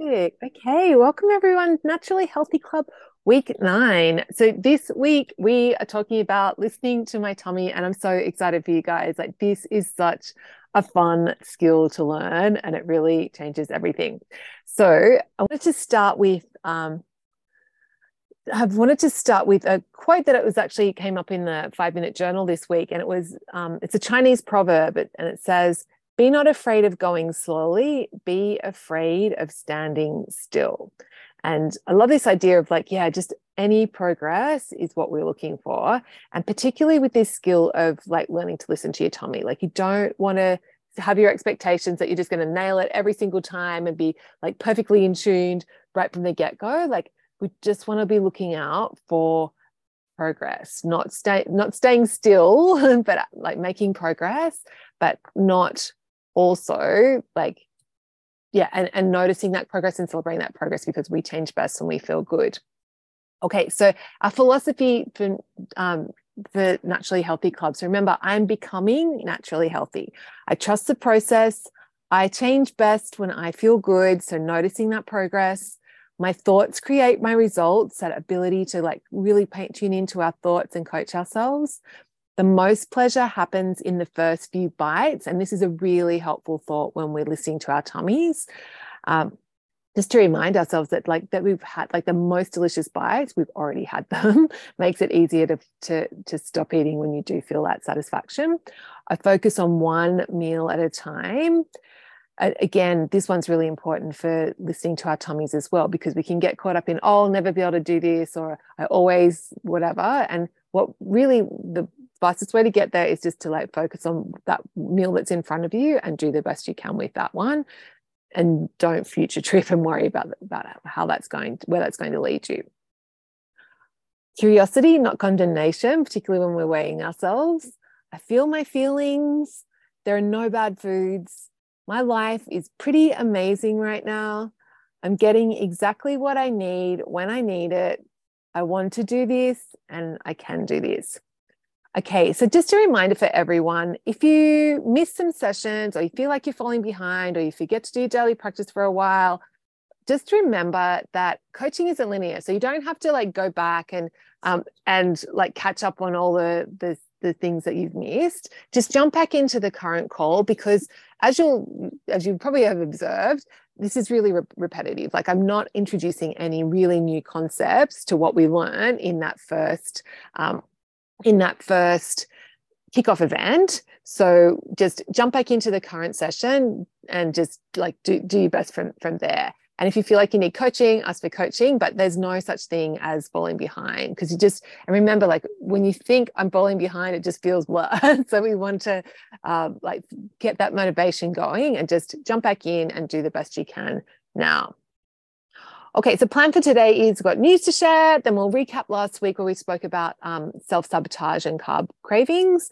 Okay, welcome everyone. Naturally Healthy Club week nine. So this week we are talking about listening to my tummy, and I'm so excited for you guys. Like this is such a fun skill to learn, and it really changes everything. So I wanted to start with um, I've wanted to start with a quote that it was actually came up in the five minute journal this week, and it was um, it's a Chinese proverb, and it says be not afraid of going slowly, be afraid of standing still. And I love this idea of like, yeah, just any progress is what we're looking for. And particularly with this skill of like learning to listen to your tummy, like you don't want to have your expectations that you're just going to nail it every single time and be like perfectly in tuned right from the get go. Like we just want to be looking out for progress, not stay, not staying still, but like making progress, but not also like yeah and, and noticing that progress and celebrating that progress because we change best when we feel good. Okay so our philosophy for um, for naturally healthy clubs remember i'm becoming naturally healthy. I trust the process. I change best when i feel good so noticing that progress. My thoughts create my results that ability to like really paint tune into our thoughts and coach ourselves the most pleasure happens in the first few bites. And this is a really helpful thought when we're listening to our tummies. Um, just to remind ourselves that like that we've had like the most delicious bites we've already had them makes it easier to, to to stop eating when you do feel that satisfaction i focus on one meal at a time again this one's really important for listening to our tummies as well because we can get caught up in oh i'll never be able to do this or i always whatever and what really the fastest way to get there is just to like focus on that meal that's in front of you and do the best you can with that one. And don't future trip and worry about about how that's going where that's going to lead you. Curiosity not condemnation particularly when we're weighing ourselves. I feel my feelings. There are no bad foods. My life is pretty amazing right now. I'm getting exactly what i need when i need it. I want to do this and i can do this Okay, so just a reminder for everyone if you miss some sessions or you feel like you're falling behind or you forget to do daily practice for a while, just remember that coaching isn't linear. So you don't have to like go back and um, and like catch up on all the, the the things that you've missed. Just jump back into the current call because as you'll as you probably have observed, this is really re- repetitive. Like I'm not introducing any really new concepts to what we learn in that first um, in that first kickoff event. So just jump back into the current session and just like do, do your best from, from there. And if you feel like you need coaching, ask for coaching, but there's no such thing as falling behind because you just, and remember, like when you think I'm falling behind, it just feels blur. so we want to um, like get that motivation going and just jump back in and do the best you can now. Okay, so the plan for today is we've got news to share. Then we'll recap last week where we spoke about um, self sabotage and carb cravings.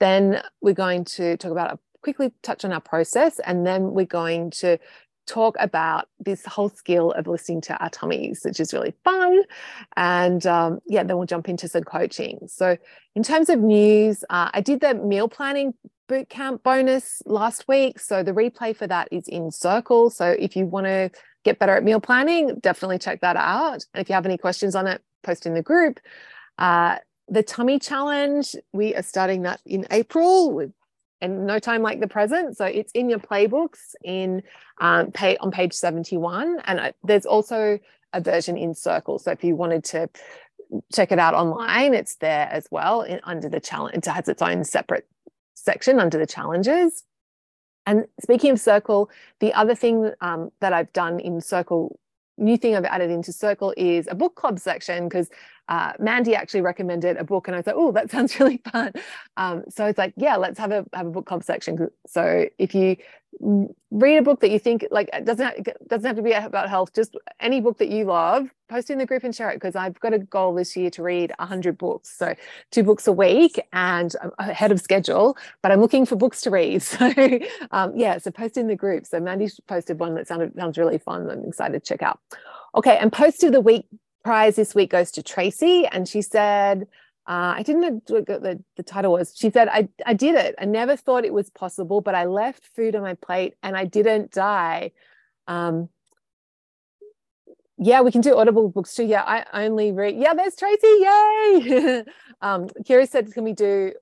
Then we're going to talk about a, quickly touch on our process, and then we're going to talk about this whole skill of listening to our tummies, which is really fun. And um, yeah, then we'll jump into some coaching. So, in terms of news, uh, I did the meal planning bootcamp bonus last week. So, the replay for that is in Circle. So, if you want to get better at meal planning, definitely check that out. And if you have any questions on it, post in the group. Uh, the tummy challenge, we are starting that in April with and no time like the present. So it's in your playbooks in um, pay, on page 71. And there's also a version in Circle. So if you wanted to check it out online, it's there as well in, under the challenge. It has its own separate section under the challenges. And speaking of Circle, the other thing um, that I've done in Circle, new thing I've added into Circle is a book club section because uh, Mandy actually recommended a book, and I said, "Oh, that sounds really fun." Um, so it's like, yeah, let's have a have a book club section. So if you read a book that you think like doesn't have, doesn't have to be about health, just any book that you love, post in the group and share it because I've got a goal this year to read 100 books, so two books a week, and I'm ahead of schedule. But I'm looking for books to read, so um, yeah, so post in the group. So Mandy posted one that sounded sounds really fun. I'm excited to check out. Okay, and post of the week prize this week goes to Tracy, and she said, uh, I didn't know what the, the title was. She said, I, I did it. I never thought it was possible, but I left food on my plate and I didn't die. Um, yeah, we can do Audible books too. Yeah, I only read. Yeah, there's Tracy. Yay! um, Kira said, can we do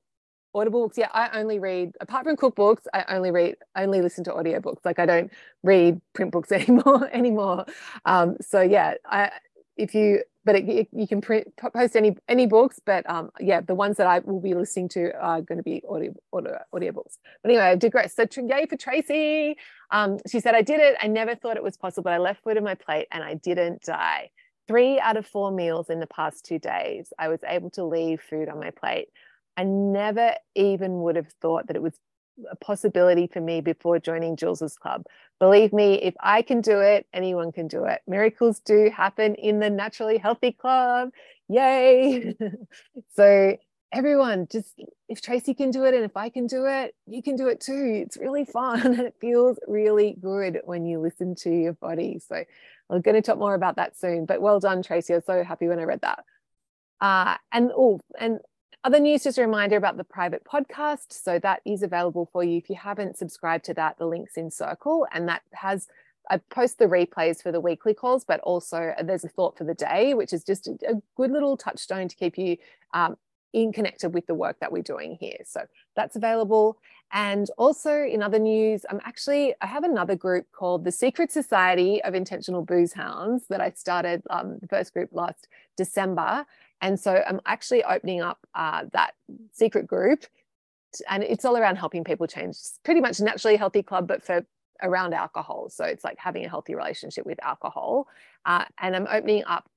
Audible books? Yeah, I only read. Apart from cookbooks, I only read. Only listen to audiobooks. Like I don't read print books anymore. anymore. Um, so yeah, I if you but it, it, you can print post any any books but um yeah the ones that i will be listening to are going to be audio audio audiobooks. But anyway i did great. So yay for tracy! Um she said i did it. I never thought it was possible but i left food on my plate and i didn't die. Three out of four meals in the past two days i was able to leave food on my plate. I never even would have thought that it was a possibility for me before joining Jules's club. Believe me, if I can do it, anyone can do it. Miracles do happen in the Naturally Healthy Club. Yay! so, everyone, just if Tracy can do it and if I can do it, you can do it too. It's really fun and it feels really good when you listen to your body. So, I'm going to talk more about that soon. But well done, Tracy. I was so happy when I read that. Uh, and oh, and other news, just a reminder about the private podcast. So that is available for you. If you haven't subscribed to that, the link's in Circle, and that has I post the replays for the weekly calls, but also there's a thought for the day, which is just a, good little touchstone to keep you um, in connected with the work that we're doing here. So that's available. And also in other news, I'm actually, I have another group called the Secret Society of Intentional Booze Hounds that I started um, the first group last December. And so I'm actually opening up uh, that secret group. And it's all around helping people change It's pretty much naturally healthy club, but for around alcohol. So it's like having a healthy relationship with alcohol. Uh, and I'm opening up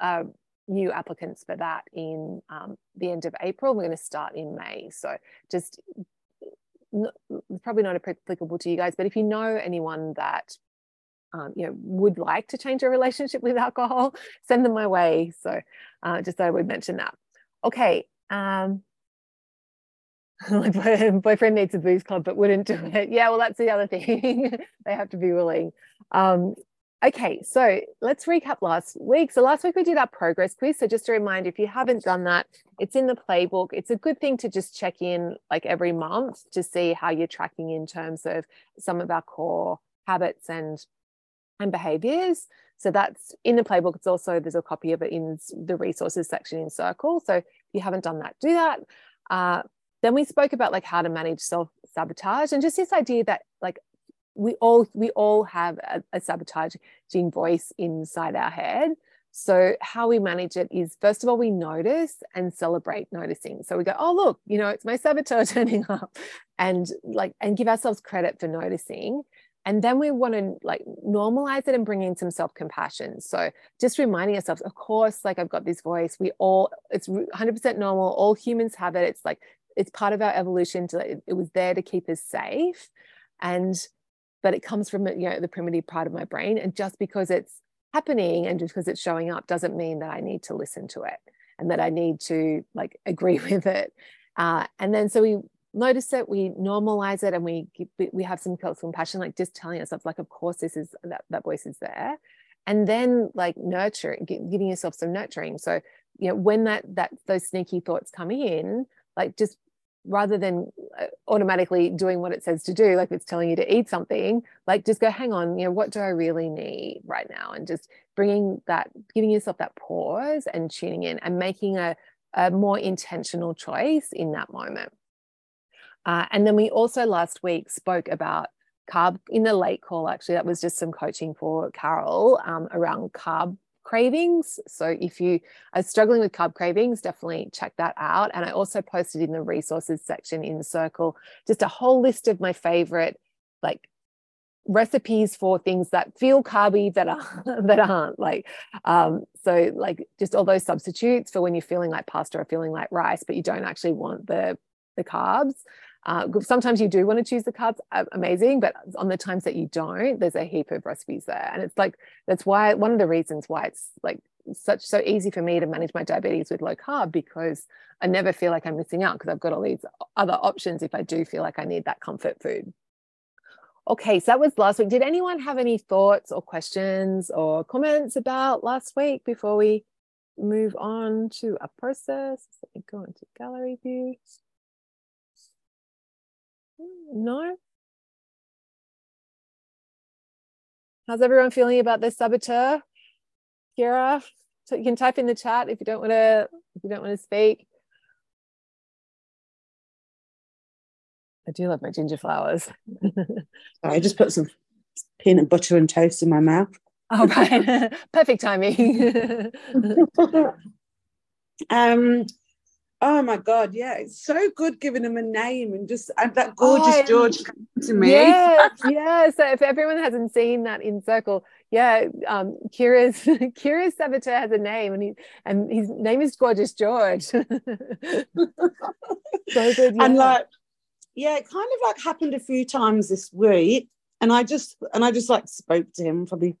uh, new applicants for that in um, the end of April. We're going to start in May. So just probably not applicable to you guys, but if you know anyone that um, you know would like to change a relationship with alcohol, send them my way. So uh, just thought I would mention that. Okay. Um, my boyfriend needs a booze club but wouldn't do it. Yeah, well, that's the other thing. they have to be willing. Um, okay, so let's recap last week. So last week we did our progress quiz. So just a reminder, if you haven't done that, it's in the playbook. It's a good thing to just check in like every month to see how you're tracking in terms of some of our core habits and and behaviors. So that's in the playbook. It's also, there's a copy of it in the resources section in Circle. So if you haven't done that, do that. Uh, then we spoke about like how to manage self sabotage and just this idea that like we all we all have a, a sabotaging voice inside our head. So how we manage it is first of all we notice and celebrate noticing. So we go, oh look, you know, it's my saboteur turning up, and like and give ourselves credit for noticing and then we want to like normalize it and bring in some self-compassion. So just reminding ourselves of course like i've got this voice. We all it's 100% normal. All humans have it. It's like it's part of our evolution to it was there to keep us safe. And but it comes from you know the primitive part of my brain. And just because it's happening and just because it's showing up doesn't mean that i need to listen to it and that i need to like agree with it. Uh, and then so we notice it, we normalize it, and we we have some compassion, like just telling ourselves, like, of course, this is that that voice is there, and then like nurturing, giving yourself some nurturing. So you know, when that that those sneaky thoughts come in, like just rather than uh, automatically doing what it says to do, like it's telling you to eat something, like just go, hang on, you know, what do I really need right now? And just bringing that, giving yourself that pause and tuning in and making a, a more intentional choice in that moment. Uh, and then we also last week spoke about carb in the late call, actually, that was just some coaching for Carol um, around carb cravings. So if you are struggling with carb cravings, definitely check that out. And I also posted in the resources section in the circle just a whole list of my favorite like recipes for things that feel carby that are that aren't like um so like just all those substitutes for when you're feeling like pasta or feeling like rice but you don't actually want the the carbs uh, sometimes you do want to choose the carbs, amazing, but on the times that you don't, there's a heap of recipes there. And it's like, that's why one of the reasons why it's like such so easy for me to manage my diabetes with low carb because I never feel like I'm missing out because I've got all these other options if I do feel like I need that comfort food. Okay, so that was last week. Did anyone have any thoughts or questions or comments about last week before we move on to a process? Let me go into gallery view. No? How's everyone feeling about this saboteur? Kira. So you can type in the chat if you don't want to if you don't want to speak. I do love my ginger flowers. I just put some peanut butter and toast in my mouth. Oh right, perfect timing. um, oh my god, yeah, it's so good giving him a name and just and that gorgeous oh, George to me. Yes, yeah. So if everyone hasn't seen that in circle, yeah, um, Kira's Kira's saboteur has a name, and he and his name is Gorgeous George. so good, yeah. and like, yeah, it kind of like happened a few times this week, and I just and I just like spoke to him probably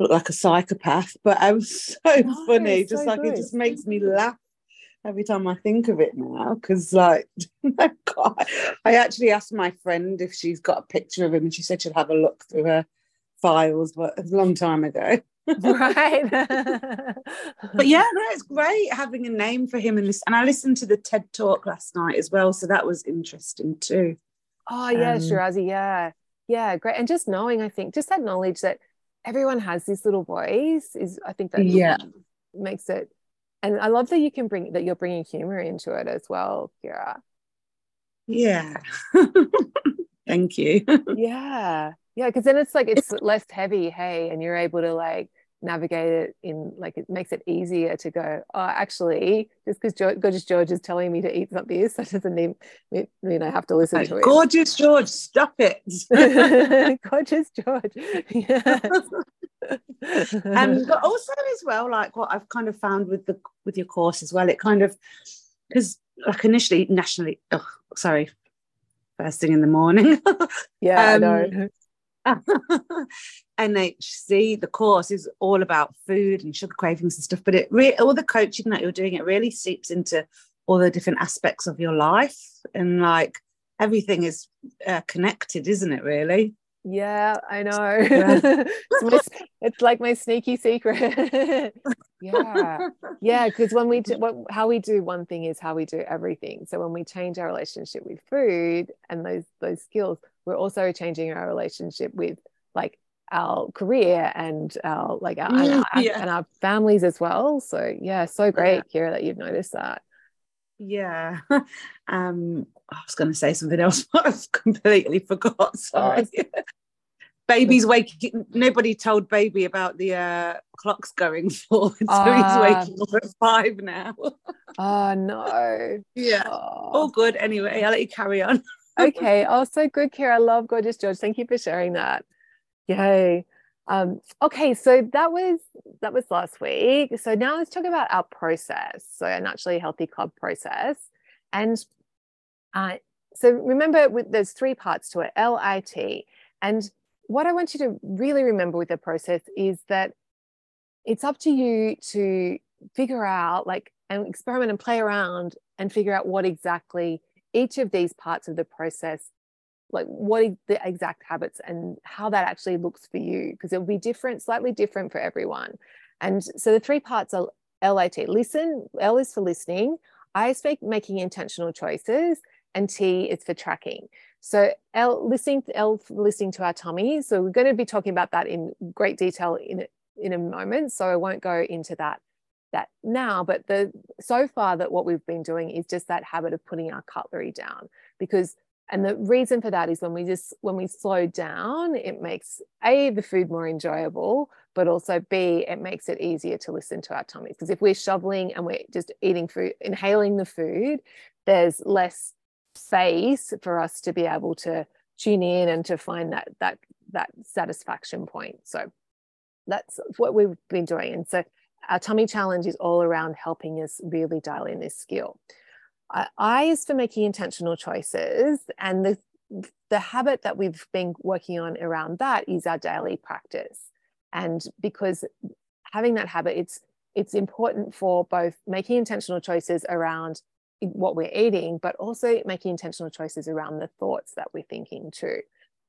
looked like a psychopath, but I was so no, funny, just so like good. it just makes me laugh every time I think of it now. Because like, God, I actually asked my friend if she's got a picture of him, and she said she'd have a look through her files, but a long time ago. right. but yeah, no, it's great having a name for him in this. And I listened to the TED talk last night as well, so that was interesting too. Oh yeah, um, Shirzad, yeah, yeah, great. And just knowing, I think, just that knowledge that everyone has this little voice is, I think that yeah makes it. And I love that you can bring that you're bringing humor into it as well, Kira. Yeah. Thank you. yeah yeah because then it's like it's less heavy hey and you're able to like navigate it in like it makes it easier to go oh actually just because george, gorgeous george is telling me to eat something this that doesn't mean, mean i have to listen like, to it. Gorgeous george stop it. Gorgeous george yeah. Um, but also as well like what i've kind of found with the with your course as well it kind of because like initially nationally oh sorry first thing in the morning. Yeah um, I know NHC, the course is all about food and sugar cravings and stuff, but it really all the coaching that you're doing, it really seeps into all the different aspects of your life and like everything is uh, connected, isn't it? Really? Yeah, I know. Yeah. it's, my, it's, like my sneaky secret. yeah, yeah. Because when we do, what, how we do one thing is how we do everything. So when we change our relationship with food and those those skills, we're also changing our relationship with like our career and our like our, and, our and our families as well so yeah so great yeah. kira that you've noticed that yeah um i was going to say something else but i've completely forgot sorry baby's waking nobody told baby about the uh clocks going forward so uh, he's ah. waking up at five now oh no yeah oh. all good anyway i'll let you carry on okay. Oh, so good, Kira. I love Gorgeous George. Thank you for sharing that. Yay. Um, okay, so that was that was last week. So now let's talk about our process. So naturally healthy club process. And uh, so remember with, there's three parts to it, LIT. And what I want you to really remember with the process is that it's up to you to figure out like and experiment and play around and figure out what exactly each of these parts of the process like what the exact habits and how that actually looks for you? Because it will be different slightly different for everyone. And so the three parts are lit listen l is for listening i is for making intentional choices and t is for tracking. So l listening l listening to our tummy. So we're going to be talking about that in great detail in in a moment. So i won't go into that that now but the so far that what we've been doing is just that habit of putting our cutlery down. Because and the reason for that is when we just when we slow down it makes a the food more enjoyable but also b it makes it easier to listen to our tummies. Because if we're shoveling and we're just eating food inhaling the food there's less space for us to be able to tune in and to find that that that satisfaction point. So that's what we've been doing. And so our tummy challenge is all around helping us really dial in this skill. I is for making intentional choices, and the the habit that we've been working on around that is our daily practice. And because having that habit, it's it's important for both making intentional choices around what we're eating, but also making intentional choices around the thoughts that we're thinking too.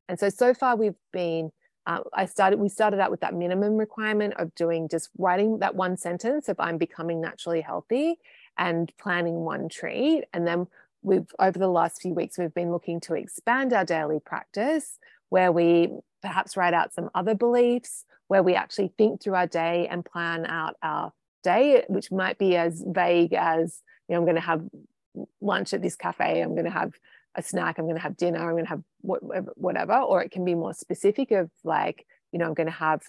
And so so far we've been uh, I started, we started out with that minimum requirement of doing just writing that one sentence of I'm becoming naturally healthy and planning one treat. And then we've, over the last few weeks, we've been looking to expand our daily practice where we perhaps write out some other beliefs where we actually think through our day and plan out our day, which might be as vague as, you know, I'm going to have lunch at this cafe, I'm going to have a snack, I'm going to have dinner, I'm going to have whatever. Or it can be more specific of like, you know, I'm going to have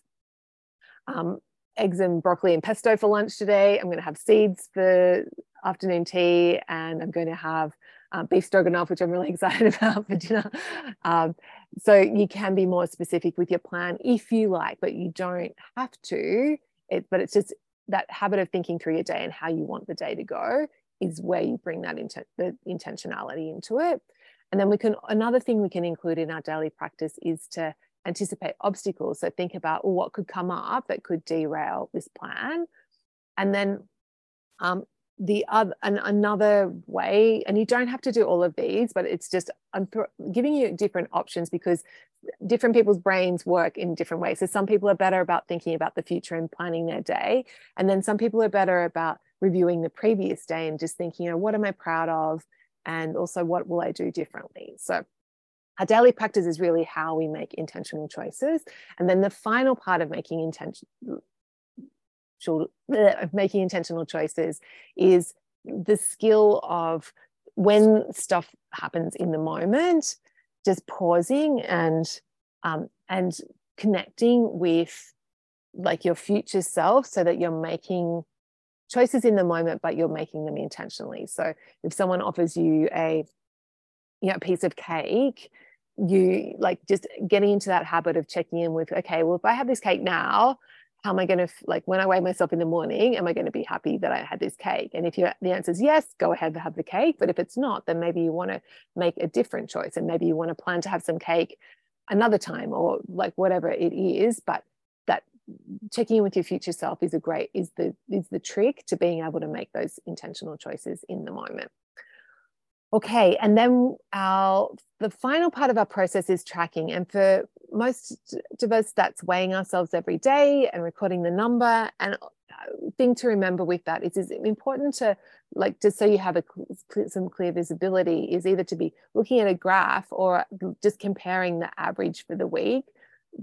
um, eggs and broccoli and pesto for lunch today. I'm going to have seeds for afternoon tea, and I'm going to have um, beef stroganoff, which I'm really excited about for dinner. Um, so you can be more specific with your plan if you like, but you don't have to. It, but it's just that habit of thinking through your day and how you want the day to go is where you bring that the intentionality into it. And then we can another thing we can include in our daily practice is to anticipate obstacles. So think about well, what could come up that could derail this plan. And then um, the other and another way, and you don't have to do all of these, but it's just I'm giving you different options because different people's brains work in different ways. So some people are better about thinking about the future and planning their day, and then some people are better about reviewing the previous day and just thinking, you know, what am I proud of, and also what will I do differently. So our daily practice is really how we make intentional choices. And then the final part of making intention making intentional choices is the skill of when stuff happens in the moment, just pausing and um, and connecting with like your future self so that you're making choices in the moment but you're making them intentionally so if someone offers you a you know piece of cake you like just getting into that habit of checking in with okay well if i have this cake now how am i going to like when i weigh myself in the morning am i going to be happy that i had this cake? And if you the answer is yes go ahead and have the cake. But if it's not then maybe you want to make a different choice and maybe you want to plan to have some cake another time or like whatever it is. But that checking in with your future self is a great is the is the trick to being able to make those intentional choices in the moment Okay, and then our the final part of our process is tracking. And for most of us, that's weighing ourselves every day and recording the number. And uh, thing to remember with that is, is important to like just so you have a some clear visibility is either to be looking at a graph or just comparing the average for the week,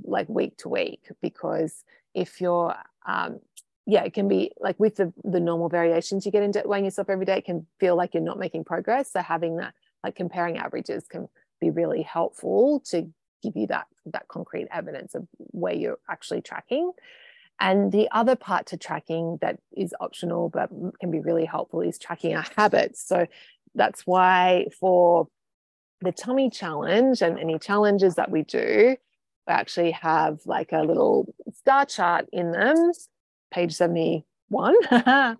like week to week. Because if you're um, yeah, it can be like with the, the normal variations you get into weighing yourself every day, it can feel like you're not making progress. So having that, like comparing averages can be really helpful to give you that, that concrete evidence of where you're actually tracking. And the other part to tracking that is optional but can be really helpful is tracking our habits. So that's why for the tummy challenge and any challenges that we do, we actually have like a little star chart in them page 71.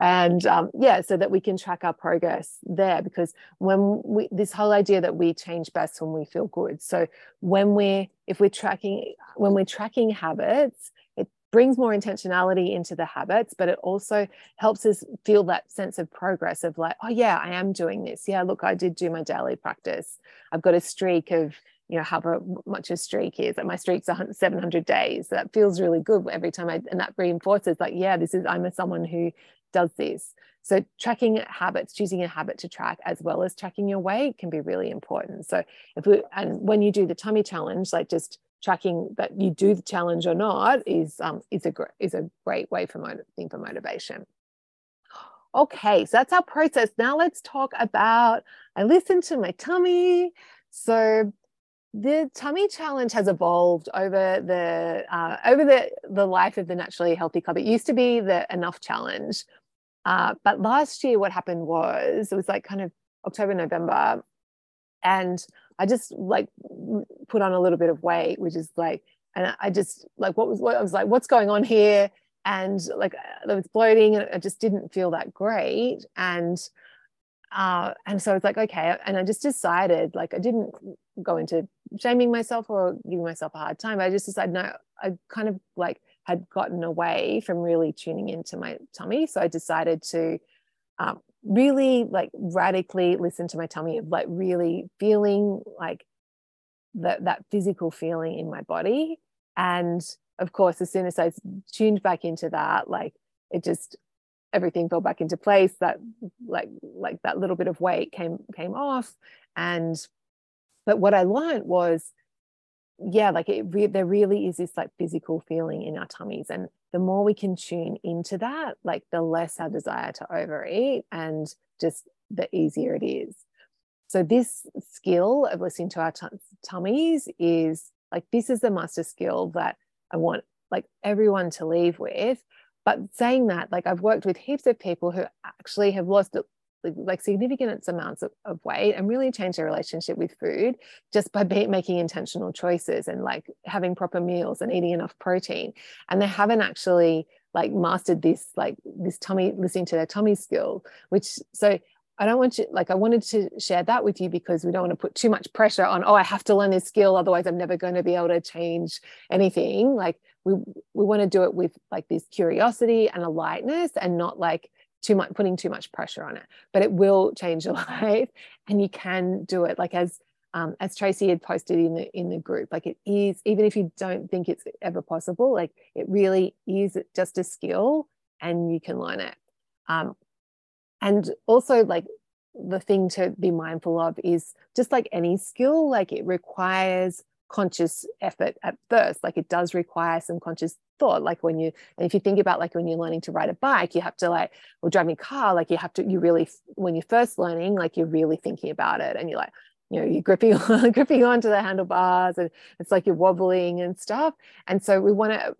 and um, yeah, so that we can track our progress there because when we, this whole idea that we change best when we feel good. So when we're, if we're tracking, when we're tracking habits, it brings more intentionality into the habits, but it also helps us feel that sense of progress of like, oh yeah, I am doing this. Yeah, look, I did do my daily practice. I've got a streak of you know however much a streak is and my streak's 700 days. That feels really good every time i and that reinforces like yeah this is i'm a someone who does this. So tracking habits choosing a habit to track as well as tracking your weight can be really important. So if we and when you do the tummy challenge like just tracking that you do the challenge or not is um is a great is a great way for motivating for motivation. Okay so that's our process. Now let's talk about i listen to my tummy. So the tummy challenge has evolved over the uh, over the the life of the naturally healthy club it used to be the enough challenge uh, but last year what happened was it was like kind of october november and i just like put on a little bit of weight which is like and i just like what was what i was like what's going on here and like there was bloating and it just didn't feel that great and uh, and so I was like, okay. And I just decided, like, I didn't go into shaming myself or giving myself a hard time. I just decided, no, I kind of like had gotten away from really tuning into my tummy. So I decided to um, really like radically listen to my tummy of like really feeling like that, that physical feeling in my body. And of course, as soon as I tuned back into that, like it just everything fell back into place that like like that little bit of weight came came off and but what i learned was yeah, like it re- there really is this like physical feeling in our tummies. And the more we can tune into that, like the less our desire to overeat and just the easier it is. So, this skill of listening to our t- tummies is like, this is the master skill that I want like everyone to leave with. But saying that, like, I've worked with heaps of people who actually have lost like significant amounts of, of weight and really change their relationship with food just by be, making intentional choices and like having proper meals and eating enough protein. And they haven't actually like mastered this like this tummy listening to their tummy skill which so I don't want you like I wanted to share that with you because we don't want to put too much pressure on oh I have to learn this skill otherwise I'm never going to be able to change anything. Like we we want to do it with like this curiosity and a lightness and not like too much putting too much pressure on it but it will change your life and you can do it. Like as um, as Tracy had posted in the in the group like it is even if you don't think it's ever possible like it really is just a skill and you can learn it. Um, and also like the thing to be mindful of is just like any skill like it requires conscious effort at first. Like it does require some conscious thought like when you and if you think about like when you're learning to ride a bike you have to like or driving a car like you have to you really when you're first learning like you're really thinking about it and you're like you know you're gripping on gripping onto the handlebars and it's like you're wobbling and stuff. And so we want to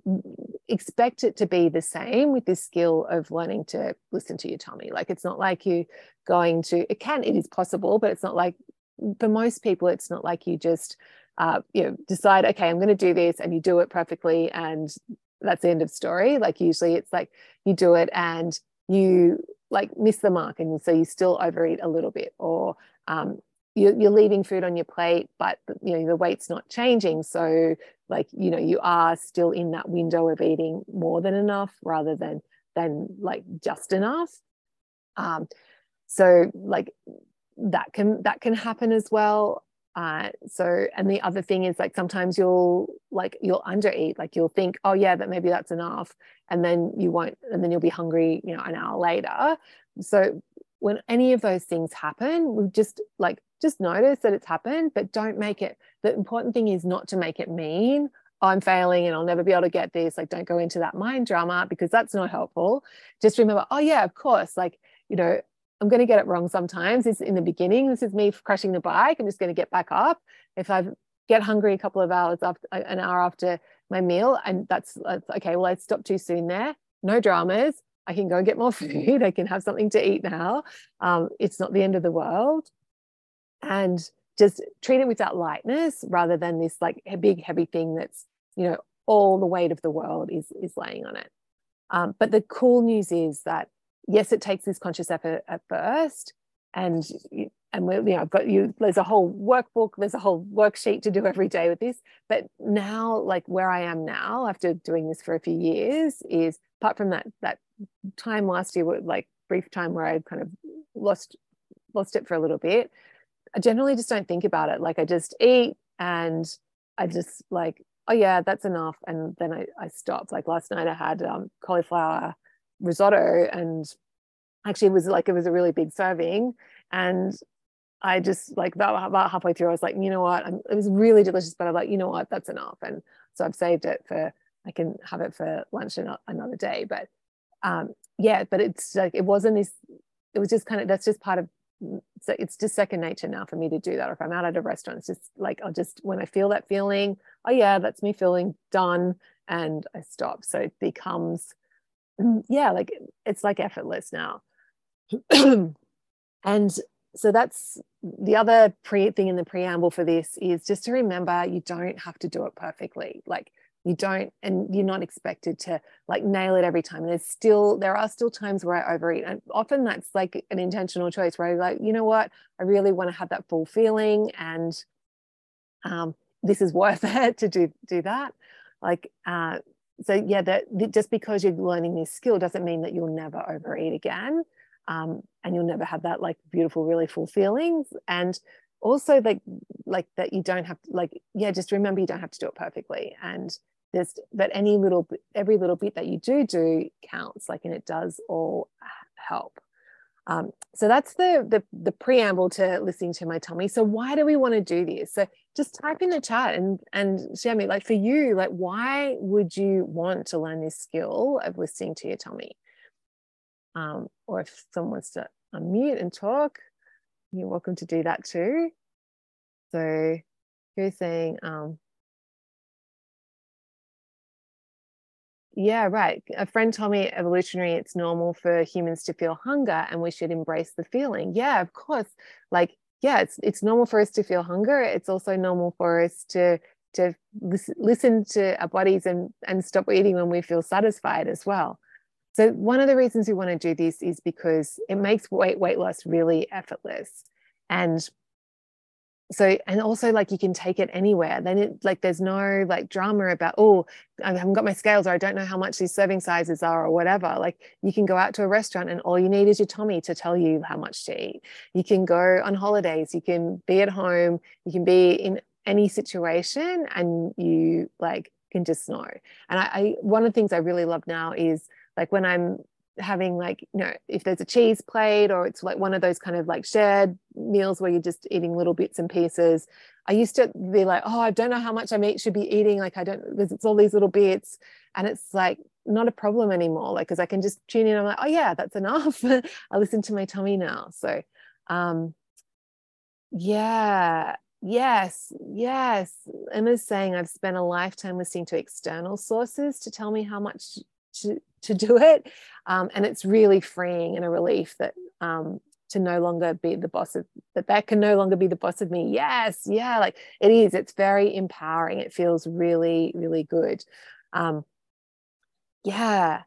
expect it to be the same with this skill of learning to listen to your tummy. Like it's not like you going to it can it is possible but it's not like for most people it's not like you just uh, you know decide okay i'm going to do this and you do it perfectly and that's the end of story. Like usually it's like you do it and you like miss the mark and so you still overeat a little bit or um, you're, you're leaving food on your plate but you know the weight's not changing. So like you know you are still in that window of eating more than enough rather than than like just enough. Um, so like that can that can happen as well uh, so and the other thing is like sometimes you'll like you'll undereat like you'll think oh yeah that maybe that's enough and then you won't and then you'll be hungry you know an hour later. So when any of those things happen we just like just notice that it's happened but don't make it the important thing is not to make it mean i'm failing and i'll never be able to get this like don't go into that mind drama because that's not helpful. Just remember oh yeah of course like you know I'm going to get it wrong sometimes. It's in the beginning. This is me crashing the bike. I'm just going to get back up. If I get hungry a couple of hours after an hour after my meal, and that's, that's okay. Well, I stopped too soon there. No dramas. I can go and get more food. I can have something to eat now. Um, it's not the end of the world. And just treat it with that lightness rather than this like big heavy thing that's you know all the weight of the world is is laying on it. Um, but the cool news is that yes, it takes this conscious effort at first, and and you know, I've got you. There's a whole workbook. There's a whole worksheet to do every day with this. But now, like where I am now, after doing this for a few years, is apart from that that time last year, like brief time where I kind of lost lost it for a little bit. I generally just don't think about it. Like I just eat and I just like, oh yeah, that's enough. And then I, I stop. Like last night I had um, cauliflower risotto and actually it was like it was a really big serving. And I just like about, about halfway through I was like you know what? I'm, it was really delicious but I'm like you know what? That's enough. And so I've saved it for I can have it for lunch another day. But um yeah but it's like it wasn't this it was just kind of that's just part of so it's just second nature now for me to do that. Or if I'm out at a restaurant it's just like I'll just when I feel that feeling oh yeah that's me feeling done and I stop. So it becomes yeah like it's like effortless now. And so that's the other pre thing in the preamble for this is just to remember you don't have to do it perfectly. Like you don't and you're not expected to like nail it every time. There's still there are still times where i overeat and often that's like an intentional choice where i'm like you know what? I really want to have that full feeling and um, this is worth it to do do that. Like uh, so yeah that just because you're learning this skill doesn't mean that you'll never overeat again um, and you'll never have that like beautiful really full feelings. And also like like that you don't have to like yeah just remember you don't have to do it perfectly. And there's but any little every little bit that you do do counts like and it does all help. Um, so that's the, the the preamble to listening to my tummy. So why do we want to do this? So just type in the chat and and share me like for you like why would you want to learn this skill of listening to your tummy? Um, or if someone wants to unmute and talk you're welcome to do that too. So you're saying um, yeah right. A friend told me evolutionary it's normal for humans to feel hunger and we should embrace the feeling. Yeah of course. Like yeah, it's it's normal for us to feel hunger. It's also normal for us to to listen to our bodies and and stop eating when we feel satisfied as well. So one of the reasons we want to do this is because it makes weight weight loss really effortless. And so and also like you can take it anywhere then it like there's no like drama about oh i haven't got my scales or i don't know how much these serving sizes are or whatever. Like you can go out to a restaurant and all you need is your tummy to tell you how much to eat. You can go on holidays you can be at home you can be in any situation and you like can just know and I, I one of the things i really love now is like when i'm having like you know if there's a cheese plate or it's like one of those kind of like shared meals where you're just eating little bits and pieces i used to be like oh i don't know how much i should be eating like i don't because it's all these little bits and it's like not a problem anymore like because i can just tune in i'm like oh yeah that's enough. I listen to my tummy now so um yeah yes yes. Emma's saying i've spent a lifetime listening to external sources to tell me how much to, to do it. Um, and it's really freeing and a relief that um, to no longer be the boss of that that can no longer be the boss of me. Yes yeah like it is. It's very empowering. It feels really really good. Um yeah.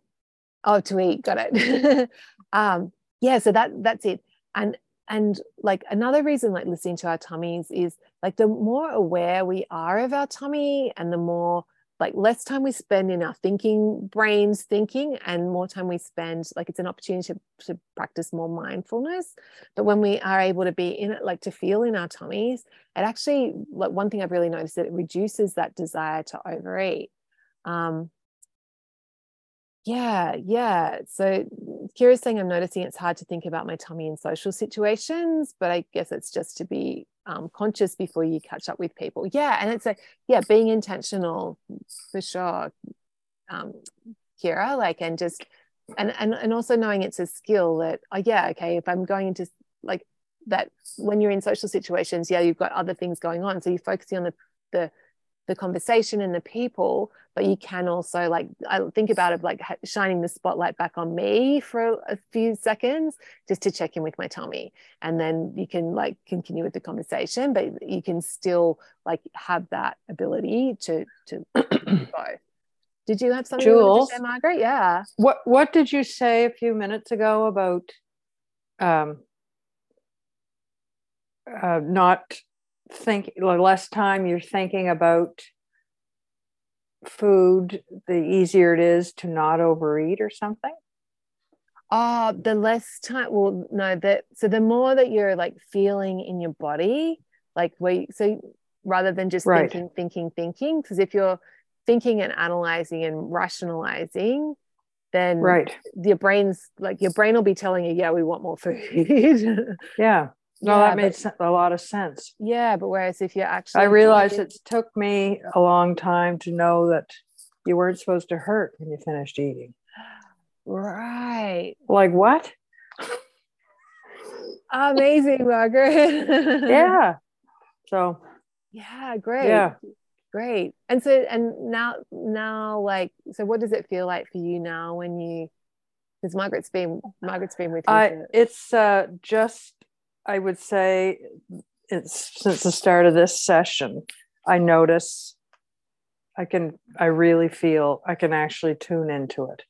Oh to eat. Got it. Um yeah so that that's it. And and like another reason like listening to our tummies is like the more aware we are of our tummy and the more like less time we spend in our thinking brains thinking and more time we spend like it's an opportunity to, to practice more mindfulness. But when we are able to be in it like to feel in our tummies it actually like one thing i've really noticed that it reduces that desire to overeat. Um yeah yeah. So Kira's saying i'm noticing it's hard to think about my tummy in social situations but i guess it's just to be um, conscious before you catch up with people. Yeah, and it's a yeah, being intentional for sure, um, Kira. Like, and just and and and also knowing it's a skill that oh yeah, okay, if I'm going into like that when you're in social situations, yeah, you've got other things going on, so you're focusing on the the the conversation and the people but you can also like i think about it like shining the spotlight back on me for a few seconds just to check in with my tummy. And then you can like continue with the conversation but you can still like have that ability to to both. Did you have something Jules, to say, margaret? Yeah. What what did you say a few minutes ago about um uh, not think the less time you're thinking about food, the easier it is to not overeat or something? Oh, the less time. Well, no, that so the more that you're like feeling in your body, like we so rather than just right. thinking, thinking, thinking, because if you're thinking and analyzing and rationalizing, then right your brain's like your brain will be telling you, yeah, we want more food. yeah. No, yeah, that made but, a lot of sense. Yeah, but whereas if you're actually, I realized it took me a long time to know that you weren't supposed to hurt when you finished eating. Right. Like what? Amazing, Margaret. yeah. So. Yeah, great. Yeah. Great. And so, and now, now, like, so what does it feel like for you now when you? Because Margaret's been Margaret's been with you. I, it's uh, just I would say it's since the start of this session, I notice I can I really feel I can actually tune into it,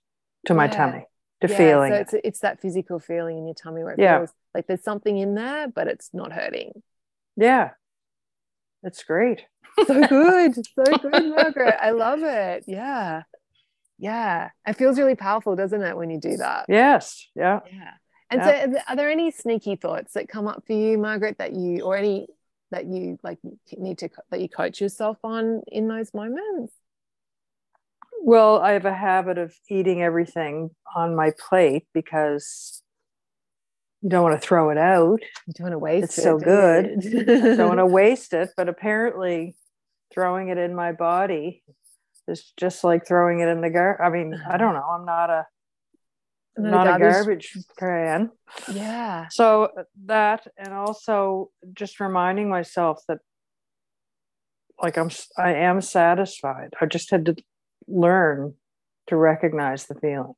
to my yeah. tummy, to yeah, feeling. So it's it's that physical feeling in your tummy where it yeah. feels like there's something in there, but it's not hurting. Yeah. It's great. so good. So good, Margaret. I love it. Yeah. Yeah. It feels really powerful, doesn't it, when you do that? Yes. Yeah. Yeah. And yep. so, are there any sneaky thoughts that come up for you, Margaret, that you, or any that you like need to, that you coach yourself on in those moments? Well, I have a habit of eating everything on my plate because you don't want to throw it out. You don't want to waste It's it. It's so good. don't want to waste it, but apparently throwing it in my body is just like throwing it in the gar. I mean, I uh-huh. don't know. I'm not a Not a garbage- can. Yeah. So that, and also just reminding myself that, like I'm, I am satisfied. I just had to learn to recognize the feeling.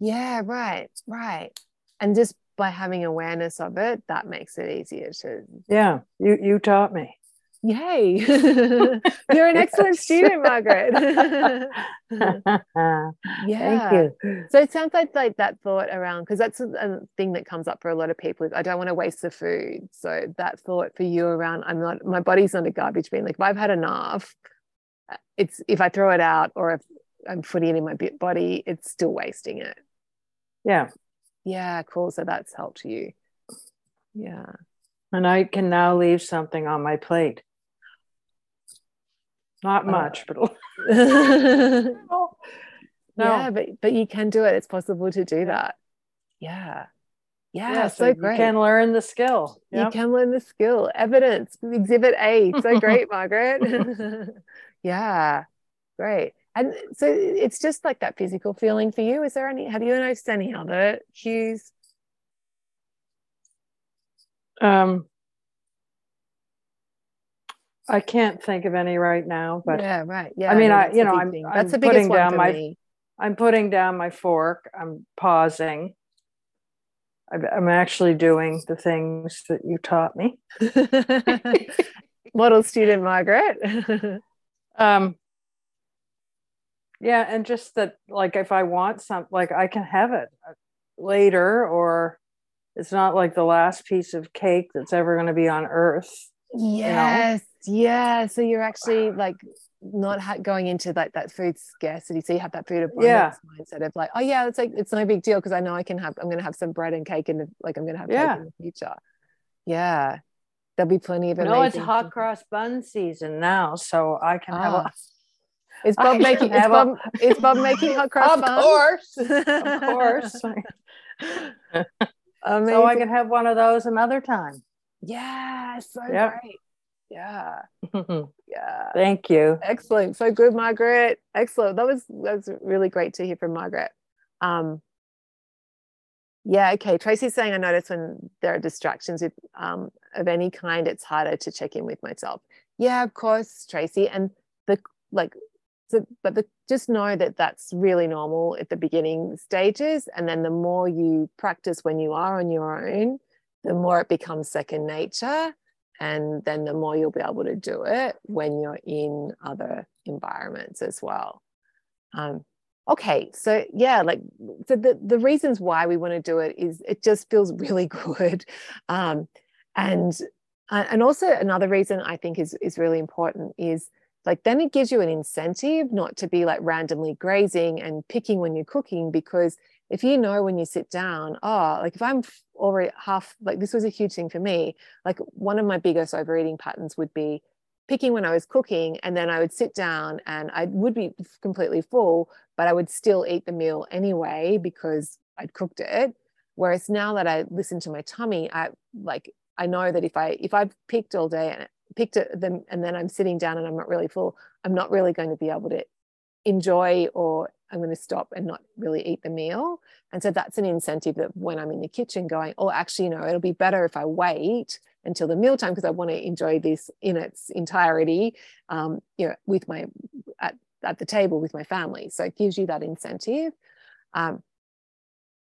Yeah, right, right. And just by having awareness of it, that makes it easier to Yeah, you you taught me. Yay. You're an excellent student, Margaret. Thank yeah. you. So it sounds like like that thought around because that's a, a thing that comes up for a lot of people is I don't want to waste the food. So that thought for you around I'm not my body's not a garbage bin. Like if I've had enough, uh, it's if I throw it out or if I'm putting it in my body, it's still wasting it. Yeah, Yeah, cool. So that's helped you. Yeah. and I can now leave something on my plate. Not Uh, much, but yeah, no. but but you can do it. It's possible to do that. Yeah. Yeah, Yeah, so, you great. can learn the skill. You can learn the skill. Evidence, exhibit A. So great, Margaret. yeah, great. And so it's just like that physical feeling for you. Is there any, have you noticed any other cues? Um, I can't think of any right now, but yeah, right. Yeah. I mean, I- you know, I'm- thing. I'm that's the biggest putting one down for my- me. I'm putting down my fork. I'm pausing. I'm actually doing the things that you taught me. Model student Margaret. Um, yeah, and just that, like, if I want some, like, I can have it later, or it's not like the last piece of cake that's ever going to be on earth. Yes. Yeah. So you're actually like not ha- going into like that food scarcity. So you have that food abundance Yeah. mindset of like, oh yeah, it's like it's no big deal because I know I can have. I'm going to have some bread and cake in the like I'm going to have Yeah. cake in the future. Yeah. There'll be plenty of No, it's hot things. cross bun season now, so I can have Ah. a. Is I Bob can making? Is have a- is Bob making hot cross bun. Of buns? course, of course. So I can have one of those another time. Yeah. So Yep. great. Yeah. Yeah. Thank you. Excellent. So good, Margaret. Excellent. That was that was really great to hear from Margaret. Um, yeah, okay. Tracy's saying I notice when there are distractions with, um, of any kind, it's harder to check in with myself. Yeah, of course, Tracy. And the like, so, but the, just know that that's really normal at the beginning stages. And then the more you practice when you are on your own, the more it becomes second nature and then the more you'll be able to do it when you're in other environments as well. Um, okay so yeah like so the, the reasons why we want to do it is it just feels really good. Um, and uh, and also another reason i think is is really important is like then it gives you an incentive not to be like randomly grazing and picking when you're cooking because if you know when you sit down oh like if i'm already half like this was a huge thing for me like one of my biggest overeating patterns would be picking when I was cooking and then I would sit down and I would be completely full but I would still eat the meal anyway because I'd cooked it. Whereas now that I listen to my tummy I like I know that if I if I've picked all day and picked it then and then I'm sitting down and I'm not really full I'm not really going to be able to enjoy or I'm going to stop and not really eat the meal and so that's an incentive that when I'm in the kitchen going, oh, actually, you know, it'll be better if I wait until the mealtime because I want to enjoy this in its entirety, um, you know, with my at, at the table with my family. So it gives you that incentive. Um,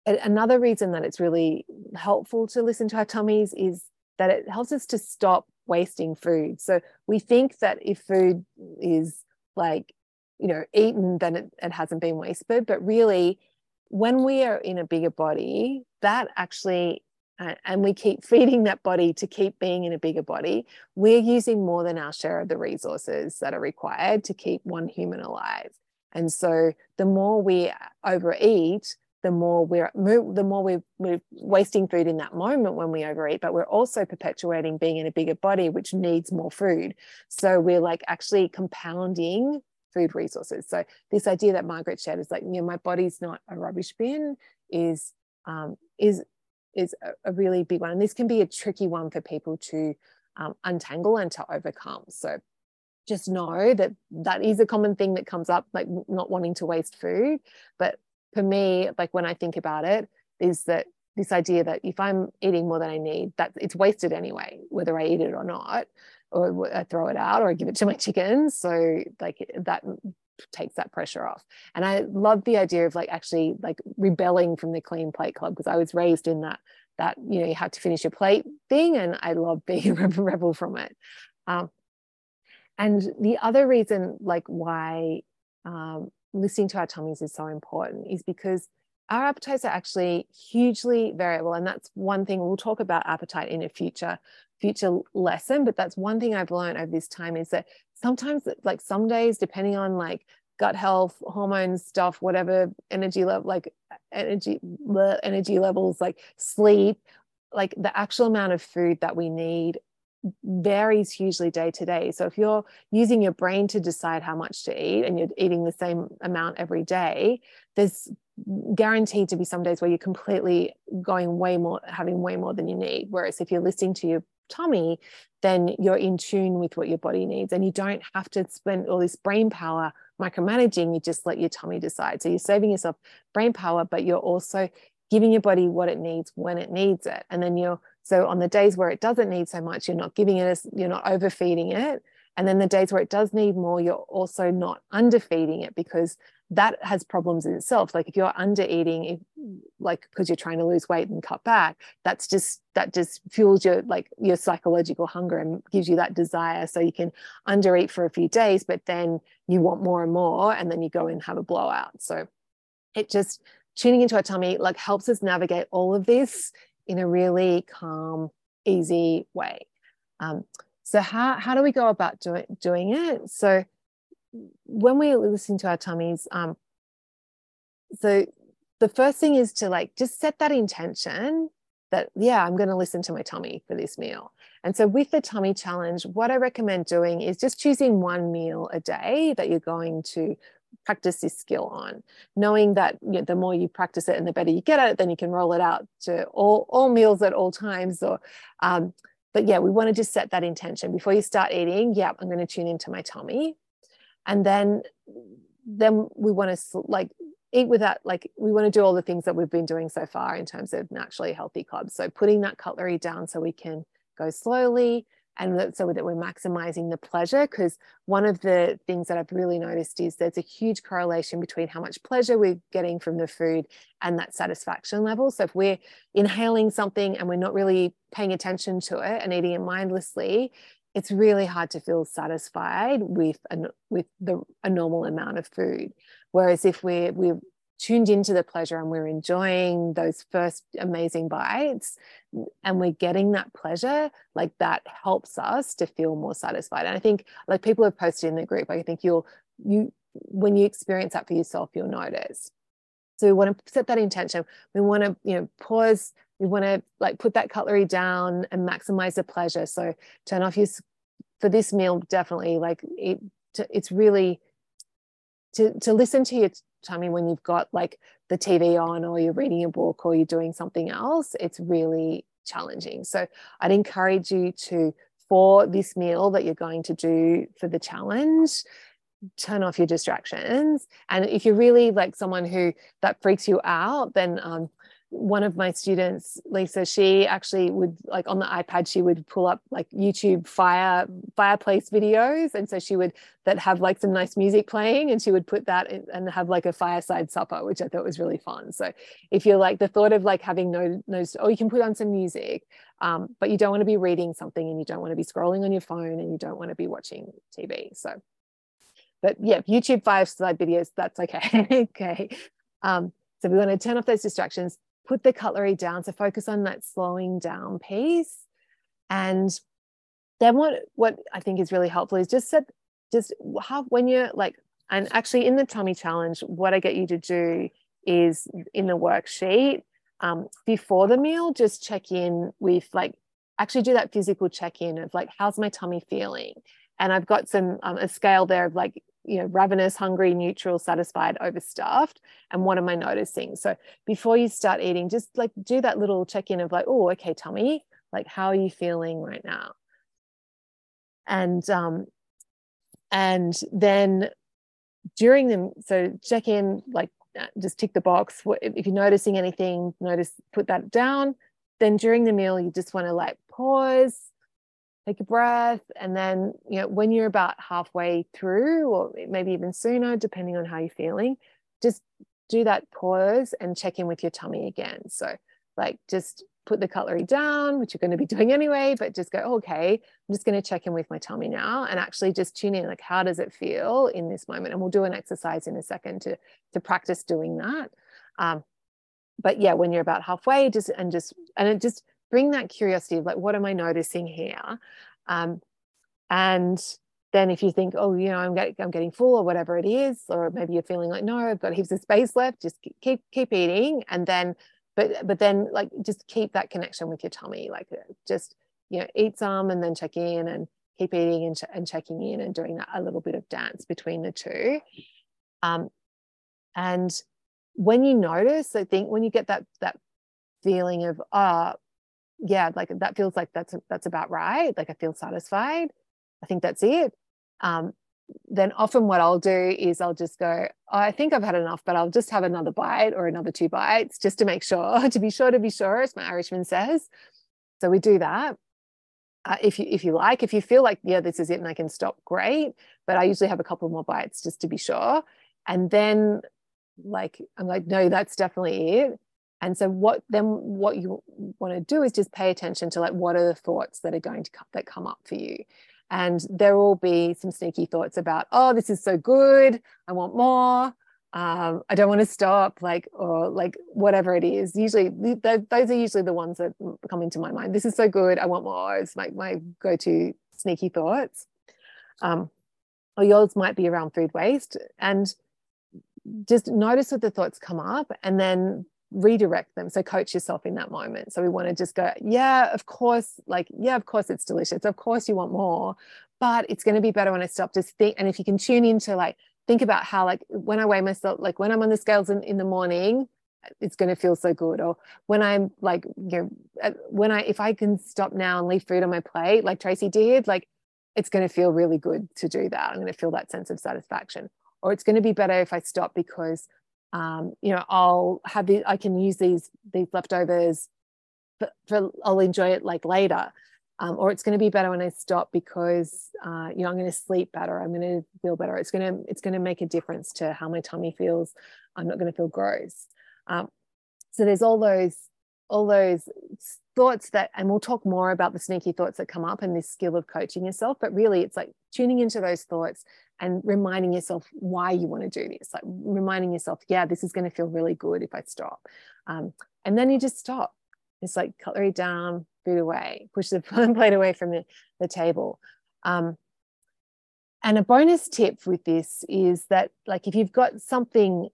another reason that it's really helpful to listen to our tummies is that it helps us to stop wasting food. So we think that if food is like, you know, eaten, then it, it hasn't been wasted, but really when we are in a bigger body, that actually, uh, and we keep feeding that body to keep being in a bigger body, we're using more than our share of the resources that are required to keep one human alive. And so the more we overeat, the more we're the more we're, we're wasting food in that moment when we overeat, but we're also perpetuating being in a bigger body, which needs more food. So we're like actually compounding food resources. So this idea that Margaret shared is like, you know, my body's not a rubbish bin is um, is is a, really big one. And this can be a tricky one for people to um, untangle and to overcome. So just know that that is a common thing that comes up like not wanting to waste food. But for me like when i think about it is that this idea that if i'm eating more than i need that it's wasted anyway whether i eat it or not or i throw it out or i give it to my chickens so like that takes that pressure off. And i love the idea of like actually like rebelling from the clean plate club because i was raised in that that you know you have to finish your plate thing and i love being a rebel from it. Um, and the other reason like why um, listening to our tummies is so important is because our appetites are actually hugely variable and that's one thing we'll talk about appetite in a future future lesson but that's one thing i've learned over this time is that sometimes like some days depending on like gut health hormones stuff whatever energy level like energy energy levels like sleep like the actual amount of food that we need varies hugely day to day. So if you're using your brain to decide how much to eat and you're eating the same amount every day, there's guaranteed to be some days where you're completely going way more, having way more than you need. Whereas if you're listening to your tummy, then you're in tune with what your body needs and you don't have to spend all this brain power micromanaging. You just let your tummy decide. So you're saving yourself brain power, but you're also giving your body what it needs when it needs it. And then you're so on the days where it doesn't need so much, you're not giving it, you're not overfeeding it. And then the days where it does need more, you're also not underfeeding it because that has problems in itself. Like if you're under eating, if, like because you're trying to lose weight and cut back, that's just that just fuels your like your psychological hunger and gives you that desire. So you can under eat for a few days, but then you want more and more, and then you go and have a blowout. So it just tuning into our tummy like helps us navigate all of this in a really calm, easy way. Um, so how, how do we go about doing, doing it? So when we listen to our tummies, um, so the first thing is to like just set that intention that yeah i'm going to listen to my tummy for this meal. And so with the tummy challenge what i recommend doing is just choosing one meal a day that you're going to practice this skill on knowing that you know, the more you practice it and the better you get at it then you can roll it out to all all meals at all times or um, but yeah we want to just set that intention. Before you start eating yeah i'm going to tune into my tummy and then then we want to like eat without like we want to do all the things that we've been doing so far in terms of naturally healthy clubs so putting that cutlery down so we can go slowly and that, so that we're maximizing the pleasure because one of the things that i've really noticed is there's a huge correlation between how much pleasure we're getting from the food and that satisfaction level. So if we're inhaling something and we're not really paying attention to it and eating it mindlessly it's really hard to feel satisfied with a, with the a normal amount of food. Whereas if we're we're tuned into the pleasure and we're enjoying those first amazing bites and we're getting that pleasure like that helps us to feel more satisfied. And i think like people have posted in the group i think you'll you when you experience that for yourself you'll notice. So we want to set that intention. We want to you know pause we want to like put that cutlery down and maximize the pleasure so turn off your for this meal definitely like it it's really to to listen to your tummy when you've got like the TV on or you're reading a book or you're doing something else, it's really challenging. So I'd encourage you to, for this meal that you're going to do for the challenge, turn off your distractions. And if you're really like someone who that freaks you out, then um, one of my students lisa she actually would like on the ipad she would pull up like youtube fire fireplace videos. And so she would that have like some nice music playing and she would put that in, and have like a fireside supper which i thought was really fun. So if you're like the thought of like having no no oh you can put on some music um, but you don't want to be reading something and you don't want to be scrolling on your phone and you don't want to be watching tv so but yeah youtube fireside videos that's okay. Okay. Um, so we want to turn off those distractions put the cutlery down. So focus on that slowing down piece. And then what what I think is really helpful is just set just have when you're like and actually in the tummy challenge, what I get you to do is in the worksheet um, before the meal, just check in with like actually do that physical check in of like how's my tummy feeling and I've got some um, a scale there of like you know ravenous hungry neutral satisfied overstuffed and what am i noticing? So before you start eating just like do that little check in of like oh okay tummy like how are you feeling right now? And um and then during them so check in like uh, just tick the box. If you're noticing anything notice put that down. Then during the meal you just want to like pause take a breath and then you know when you're about halfway through or maybe even sooner depending on how you're feeling just do that pause and check in with your tummy again. So like just put the cutlery down which you're going to be doing anyway but just go okay i'm just going to check in with my tummy now and actually just tune in like how does it feel in this moment? And we'll do an exercise in a second to to practice doing that. Um, but yeah when you're about halfway just and just and it just bring that curiosity of like, what am I noticing here? Um, and then if you think, oh, you know, I'm getting, I'm getting full or whatever it is, or maybe you're feeling like, no, I've got heaps of space left, just keep, keep eating. And then, but, but then like, just keep that connection with your tummy. Like uh, just, you know, eat some and then check in and keep eating and, ch- and checking in and doing that a little bit of dance between the two. Um, and when you notice, I think when you get that, that feeling of, ah, oh, yeah like that feels like that's that's about right like i feel satisfied i think that's it. Um, then often what i'll do is i'll just go oh, i think i've had enough but i'll just have another bite or another two bites just to make sure to be sure to be sure as my irishman says. So we do that. Uh, if you if you like if you feel like yeah this is it and i can stop great but i usually have a couple more bites just to be sure. And then like i'm like no that's definitely it and so what then what you want to do is just pay attention to like what are the thoughts that are going to come, that come up for you. And there will be some sneaky thoughts about oh this is so good. I want more. Um, i don't want to stop like or like whatever it is. Usually th- those are usually the ones that come into my mind. This is so good. I want more. It's like my, my go-to sneaky thoughts. Um, or yours might be around food waste. And just notice what the thoughts come up and then redirect them. So coach yourself in that moment. So we want to just go yeah of course like yeah of course it's delicious. Of course you want more but it's going to be better when i stop just think. And if you can tune into like think about how like when i weigh myself like when i'm on the scales in, in the morning it's going to feel so good. Or when i'm like you know uh, when i if i can stop now and leave food on my plate like tracy did like it's going to feel really good to do that. I'm going to feel that sense of satisfaction. Or it's going to be better if i stop because um, you know i'll have the i can use these these leftovers for, for i'll enjoy it like later. Um, or it's going to be better when i stop because uh, you know i'm going to sleep better i'm going to feel better. It's going to it's going to make a difference to how my tummy feels. I'm not going to feel gross. Um, so there's all those all those thoughts that and we'll talk more about the sneaky thoughts that come up and this skill of coaching yourself but really it's like tuning into those thoughts and reminding yourself why you want to do this like reminding yourself yeah this is going to feel really good if i stop. Um, and then you just stop. It's like cutlery down food away push the plate away from the, the table. Um, and a bonus tip with this is that like if you've got something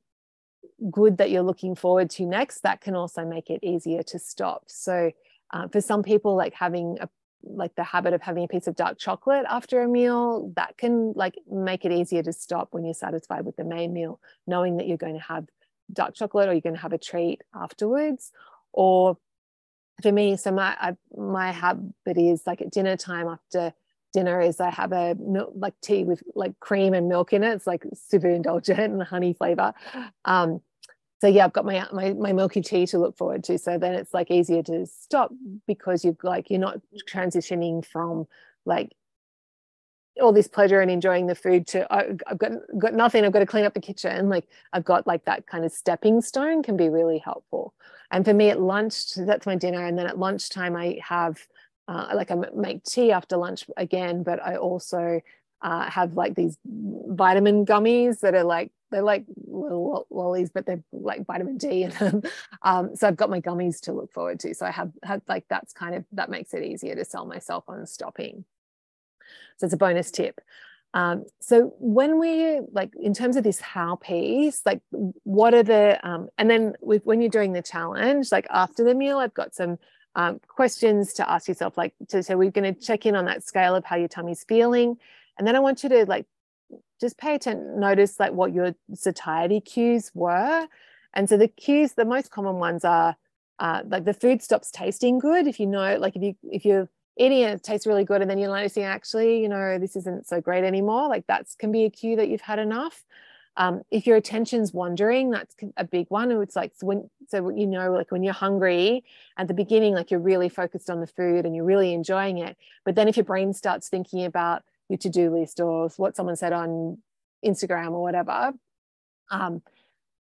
good that you're looking forward to next that can also make it easier to stop. So uh, for some people like having a like the habit of having a piece of dark chocolate after a meal that can like make it easier to stop when you're satisfied with the main meal knowing that you're going to have dark chocolate or you're going to have a treat afterwards. Or for me so my I, my habit is like at dinner time after dinner is i have a milk like tea with like cream and milk in it. It's like super indulgent and honey flavor. Um so yeah i've got my, my my milky tea to look forward to. So then it's like easier to stop because you've like you're not transitioning from like all this pleasure and enjoying the food to I've got got nothing. I've got to clean up the kitchen. Like I've got like that kind of stepping stone can be really helpful. And for me at lunch that's my dinner. And then at lunchtime I have uh, like I make tea after lunch again but I also uh, have like these vitamin gummies that are like they're like little lollies, but they're like vitamin D in them. Um, so I've got my gummies to look forward to. So I have had like that's kind of that makes it easier to sell myself on stopping. So it's a bonus tip. Um, so when we like in terms of this how piece, like what are the um, and then with when you're doing the challenge, like after the meal, I've got some um, questions to ask yourself. Like to, so we're going to check in on that scale of how your tummy's feeling, and then I want you to like just pay attention, notice like what your satiety cues were. And so the cues, the most common ones are uh, like the food stops tasting good. If you know, like if you if you're eating it, it tastes really good, and then you're noticing actually, you know, this isn't so great anymore. Like that can be a cue that you've had enough. Um, if your attention's wandering, that's a big one. It's like so when so you know, like when you're hungry at the beginning, like you're really focused on the food and you're really enjoying it. But then if your brain starts thinking about your to-do list or what someone said on Instagram or whatever, um,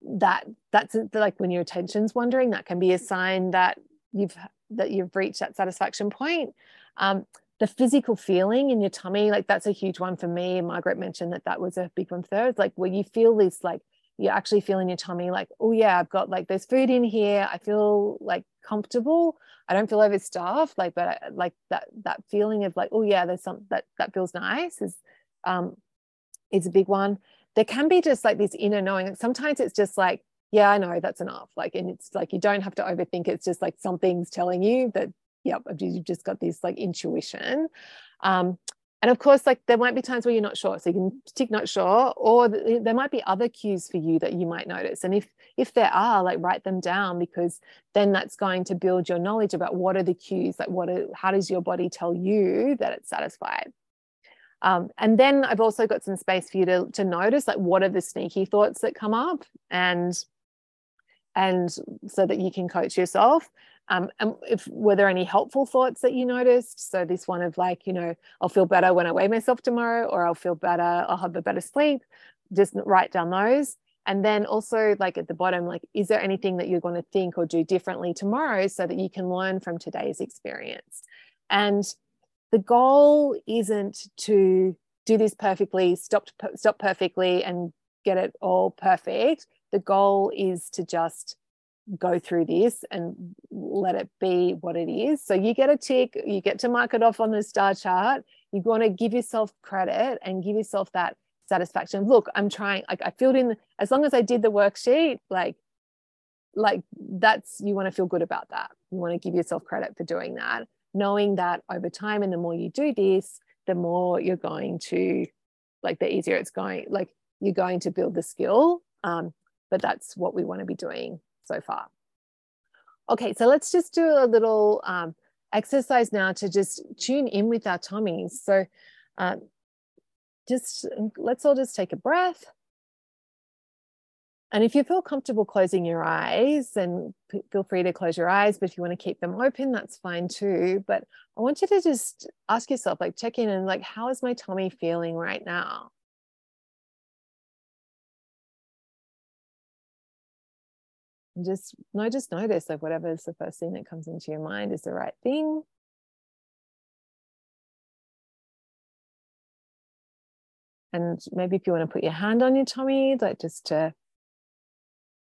that that's like when your attention's wandering, that can be a sign that you've that you've reached that satisfaction point. Um, the physical feeling in your tummy, like that's a huge one for me. Margaret mentioned that that was a big one for her. It's like where you feel this, like you actually feel in your tummy, like, oh yeah, I've got like there's food in here. I feel like comfortable. I don't feel overstuffed. Like, but I, like that that feeling of like, oh yeah, there's some that that feels nice is um is a big one. There can be just like this inner knowing. Sometimes it's just like, yeah, I know that's enough. Like, and it's like you don't have to overthink. It's just like something's telling you that yep, you've just got this like intuition. Um, and of course, like there might be times where you're not sure, so you can tick not sure, or there might be other cues for you that you might notice. And if if there are, like write them down because then that's going to build your knowledge about what are the cues, like what are, how does your body tell you that it's satisfied. Um, and then I've also got some space for you to, to notice like what are the sneaky thoughts that come up and and so that you can coach yourself um, and if were there any helpful thoughts that you noticed? So this one of like, you know, I'll feel better when I weigh myself tomorrow, or I'll feel better, I'll have a better sleep. Just write down those. And then also like at the bottom, like, is there anything that you're going to think or do differently tomorrow so that you can learn from today's experience? And the goal isn't to do this perfectly, stop stop perfectly and get it all perfect. The goal is to just go through this and let it be what it is. So you get a tick, you get to mark it off on the star chart. You want to give yourself credit and give yourself that satisfaction. Look, I'm trying, like I filled in as long as I did the worksheet, like like that's you want to feel good about that. You want to give yourself credit for doing that, knowing that over time and the more you do this, the more you're going to like the easier it's going, like you're going to build the skill. Um, but that's what we want to be doing so far. Okay, so let's just do a little um, exercise now to just tune in with our tummies. So um, just let's all just take a breath. And if you feel comfortable closing your eyes, then feel free to close your eyes. But if you want to keep them open, that's fine too. But I want you to just ask yourself, like, check in and like, how is my tummy feeling right now? And just no just notice like whatever is the first thing that comes into your mind is the right thing. And maybe if you want to put your hand on your tummy like just to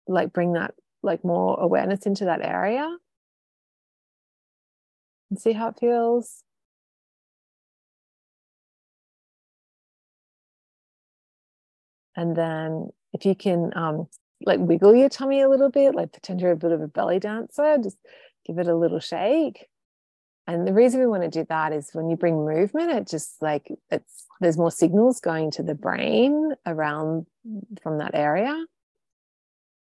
like bring that like more awareness into that area. And see how it feels. And then if you can um, like wiggle your tummy a little bit, like pretend you're a bit of a belly dancer, just give it a little shake. And the reason we want to do that is when you bring movement, it just like it's there's more signals going to the brain around from that area.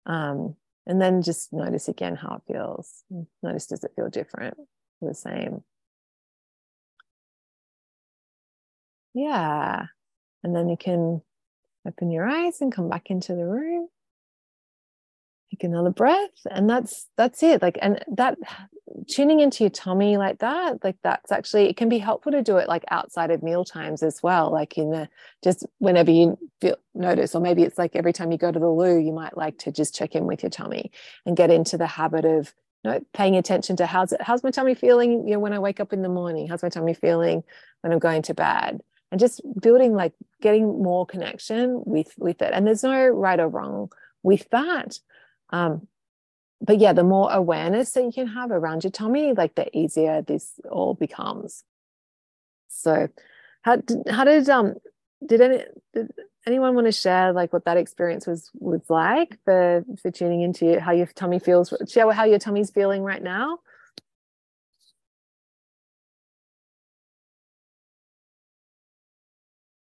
Um, and then just notice again how it feels. Notice does it feel different or the same? Yeah. And then you can open your eyes and come back into the room take another breath and that's that's it. Like and that tuning into your tummy like that like that's actually it can be helpful to do it like outside of meal times as well. Like in the just whenever you feel notice or maybe it's like every time you go to the loo you might like to just check in with your tummy and get into the habit of you know paying attention to how's it how's my tummy feeling you know when i wake up in the morning? How's my tummy feeling when i'm going to bed? And just building like getting more connection with with it. And there's no right or wrong with that um, but yeah, the more awareness that you can have around your tummy, like the easier this all becomes. So, how did, how did um did any did anyone want to share like what that experience was was like for for tuning into how your tummy feels? Share how your tummy's feeling right now.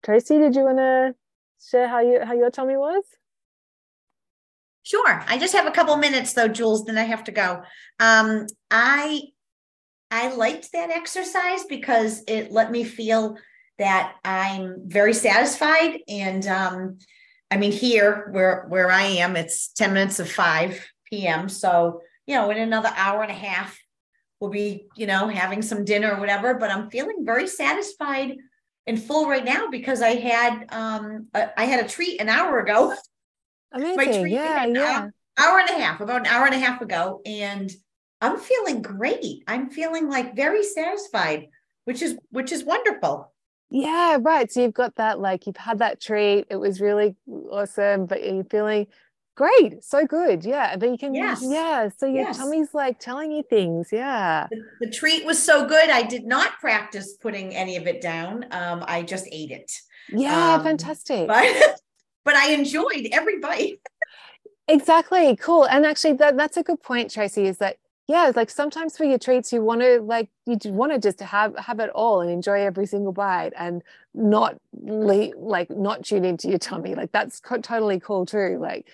Tracy, did you want to share how you how your tummy was? Sure. I just have a couple minutes though, Jules. Then I have to go. Um, I I liked that exercise because it let me feel that I'm very satisfied. And um, I mean, here where where I am, it's 10 minutes of 5 p.m. So, you know, in another hour and a half, we'll be, you know, having some dinner or whatever. But I'm feeling very satisfied and full right now because I had um a, I had a treat an hour ago. Amazing. yeah, yeah. Hour, hour and a half, about an hour and a half ago. And I'm feeling great. I'm feeling like very satisfied, which is which is wonderful. Yeah, right. So you've got that like you've had that treat. It was really awesome, but you're feeling great, so good. Yeah, but you can yes. yeah. So your yes. tummy's like telling you things. Yeah. The, the, treat was so good. I did not practice putting any of it down. Um, I just ate it. Yeah, um, fantastic. But but I enjoyed every bite. exactly. Cool. And actually that, that's a good point, Tracy, is that yeah, like sometimes for your treats, you want to like you want to just have have it all and enjoy every single bite and not le- like not tune into your tummy. Like that's co- totally cool too. Like,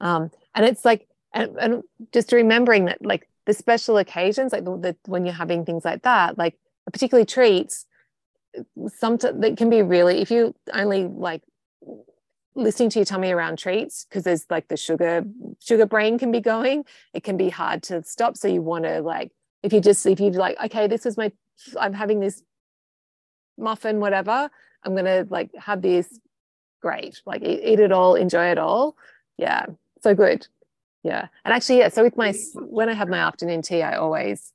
um, and it's like and, and just remembering that like the special occasions, like the, the when you're having things like that, like particularly treats, sometimes that can be really if you only like listening to your tummy around treats because there's like the sugar sugar brain can be going. It can be hard to stop. So you want to like if you just if you like okay this is my i'm having this muffin whatever. I'm gonna like have this. Great. Like eat, eat it all enjoy it all. Yeah. So good. Yeah. And actually yeah so with my when i have my afternoon tea i always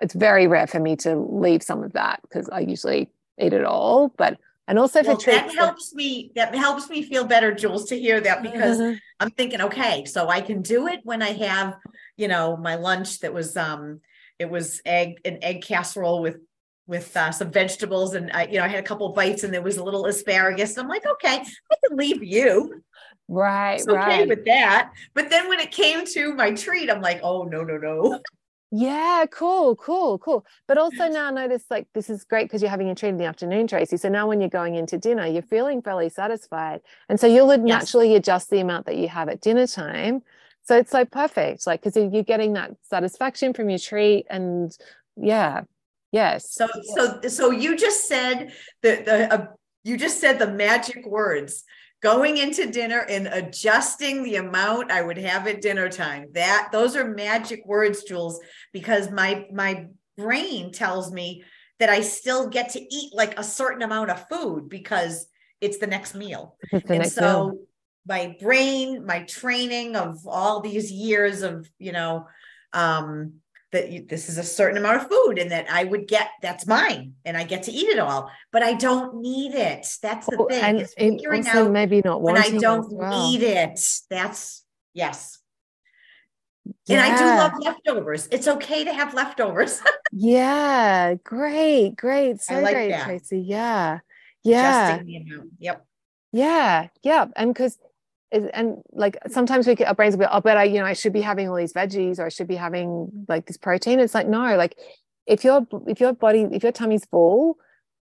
it's very rare for me to leave some of that because i usually eat it all. But and also well, for that helps me that helps me feel better jules to hear that because mm-hmm. i'm thinking okay so i can do it when i have you know my lunch that was um it was egg an egg casserole with with uh, some vegetables and I, you know i had a couple bites and there was a little asparagus i'm like okay i can leave you right it's okay right. with that but then when it came to my treat i'm like oh no no no yeah, cool, cool, cool. But also now I notice like this is great because you're having a treat in the afternoon, Tracy. So now when you're going into dinner, you're feeling fairly satisfied. And so you'll yes. naturally adjust the amount that you have at dinner time. So it's like perfect, like because you're getting that satisfaction from your treat. And yeah, yes. So so so you just said that the uh, you just said the magic words going into dinner and adjusting the amount I would have at dinner time. That those are magic words, Jules, because my my brain tells me that I still get to eat like a certain amount of food because it's the next meal. The and next so meal. my brain, my training of all these years of, you know, um, that you, this is a certain amount of food and that I would get that's mine and I get to eat it all, but I don't need it. That's the oh, thing. And figuring out maybe not when I don't well. need it. That's yes. Yeah. And I do love leftovers. It's okay to have leftovers. yeah, great, great. So like great, that. Tracy. Yeah. Yeah. Yep. Yeah. Yeah. And because and like sometimes we get our brains a bit, oh, but I, you know, I should be having all these veggies or I should be having like this protein. It's like, no, like if your if your body, if your tummy's full,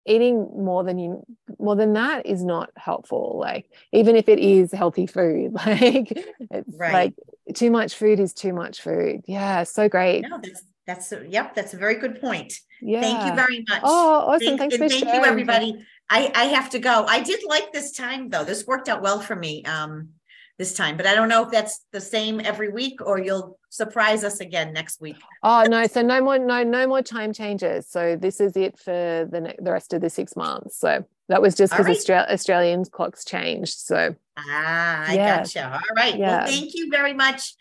eating more than you more than that is not helpful. Like even if it is healthy food, like it's right. like too much food is too much food. Yeah, so great. No, that's that's a, yep, that's a very good point. Yeah. Thank you very much. Oh, awesome. Thank, Thanks for thank sharing. you, everybody. I, I have to go. I did like this time though. This worked out well for me um, this time, but I don't know if that's the same every week or you'll surprise us again next week. Oh no, so no more no no more time changes. So this is it for the the rest of the six months. So that was just because right. Austra- Australian clocks changed. So ah, I yeah. gotcha. All right. Yeah. Well, thank you very much.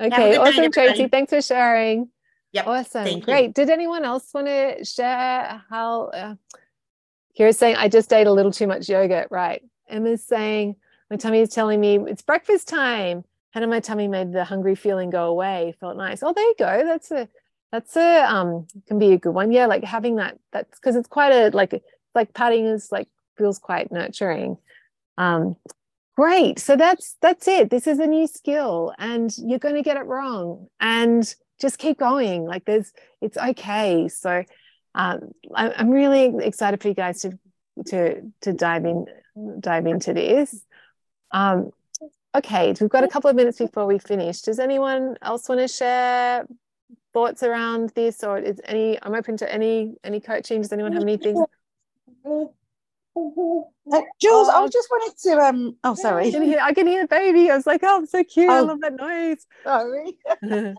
Okay, awesome, night, Tracy. Thanks for sharing. Yep. Awesome. Great. You. Did anyone else want to share how? Uh, Kira's saying, I just ate a little too much yogurt. Right. Emma's saying, my tummy is telling me it's breakfast time. Hannah, my tummy made the hungry feeling go away. Felt nice. Oh, there you go. That's a, that's a, um, can be a good one. Yeah. Like having that, that's because it's quite a, like, like patting is like, feels quite nurturing. Um, great. So that's, that's it. This is a new skill and you're going to get it wrong and just keep going. Like there's, it's okay. So, um, I, am really excited for you guys to to to dive in dive into this. Um, okay, we've got a couple of minutes before we finish. Does anyone else want to share thoughts around this, or is any? I'm open to any any coaching. Does anyone have anything? Uh, Jules, I Oh. just wanted to um oh I sorry. can hear, I can hear the baby. I was like, oh, so cute. I Oh. love that noise. Sorry.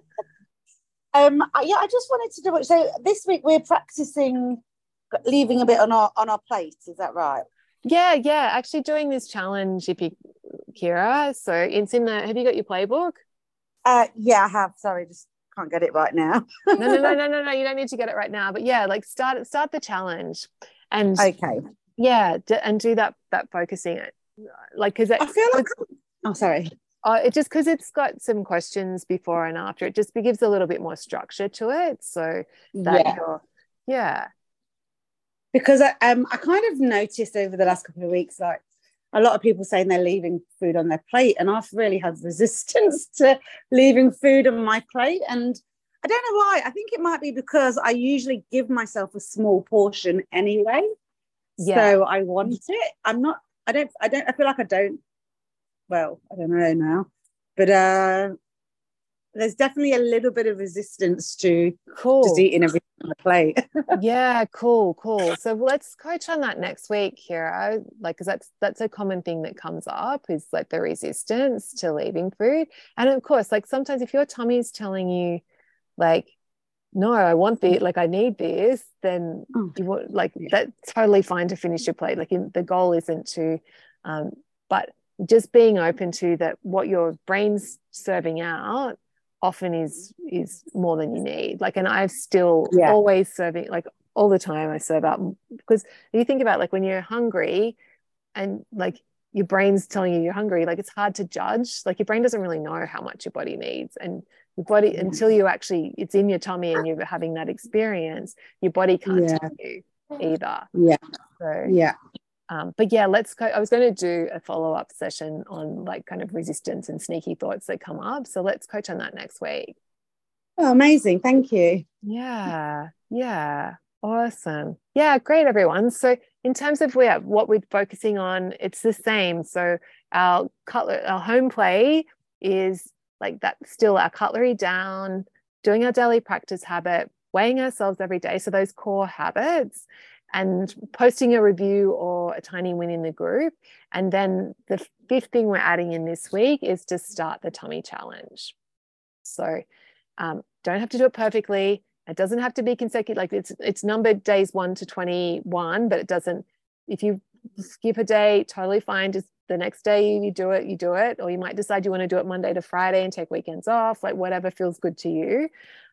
Um yeah, I just wanted to double so this week we're practicing leaving a bit on our on our plate, is that right? yeah, yeah. Actually, doing this challenge, if you, Kira. So it's in the. Have you got your playbook? Uh yeah, I have. Sorry, just can't get it right now. No, no, no, no, no, no. You don't need to get it right now. But yeah, like start start the challenge, and Okay. yeah, d- and do that that focusing it, like because I feel like oh sorry. Uh, it just because it's got some questions before and after. It just gives a little bit more structure to it. So Yeah. yeah, because I, um, I kind of noticed over the last couple of weeks, like a lot of people saying they're leaving food on their plate, and I've really had resistance to leaving food on my plate. And I don't know why. I think it might be because I usually give myself a small portion anyway. Yeah. So I want it. I'm not. I don't. I don't. I feel like I don't. Well, I don't know now, but uh, there's definitely a little bit of resistance to cool. just eating everything on the plate. yeah cool cool so let's coach on that next week Kira like because that's that's a common thing that comes up is like the resistance to leaving food and of course like sometimes if your tummy's telling you like no I want this like I need this then Mm. you want like Yeah. that's totally fine to finish your plate like in, the goal isn't to um but just being open to that what your brain's serving out often is is more than you need like and i've still Yeah. always serving like all the time i serve out because you think about like when you're hungry and like your brain's telling you you're hungry like it's hard to judge like your brain doesn't really know how much your body needs and your body Yeah. until you actually it's in your tummy and you're having that experience your body can't Yeah. tell you either Yeah. so yeah. Um, but yeah, let's go. I was going to do a follow up session on like kind of resistance and sneaky thoughts that come up. So let's coach on that next week. Oh, amazing. Thank you. Yeah, yeah, awesome. Yeah, great, everyone. So in terms of yeah, what we're focusing on, it's the same. So our cutler, our home play is like that. Still, our cutlery down, doing our daily practice habit, weighing ourselves every day. So those core habits, and posting a review or a tiny win in the group. And then the fifth thing we're adding in this week is to start the tummy challenge. So um, don't have to do it perfectly. It doesn't have to be consecutive. Like it's it's numbered days one to twenty one, but it doesn't. If you skip a day, totally fine. Just the next day you do it, you do it, or you might decide you want to do it Monday to Friday and take weekends off. Like whatever feels good to you.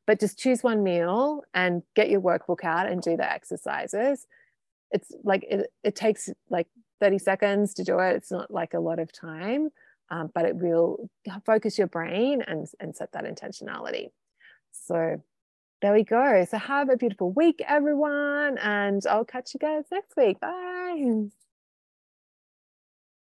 But just choose one meal and get your workbook out and do the exercises. It's like it, it takes like 30 seconds to do it. It's not like a lot of time, um, but it will focus your brain and, and set that intentionality. So there we go. So have a beautiful week, everyone. And I'll catch you guys next week. Bye.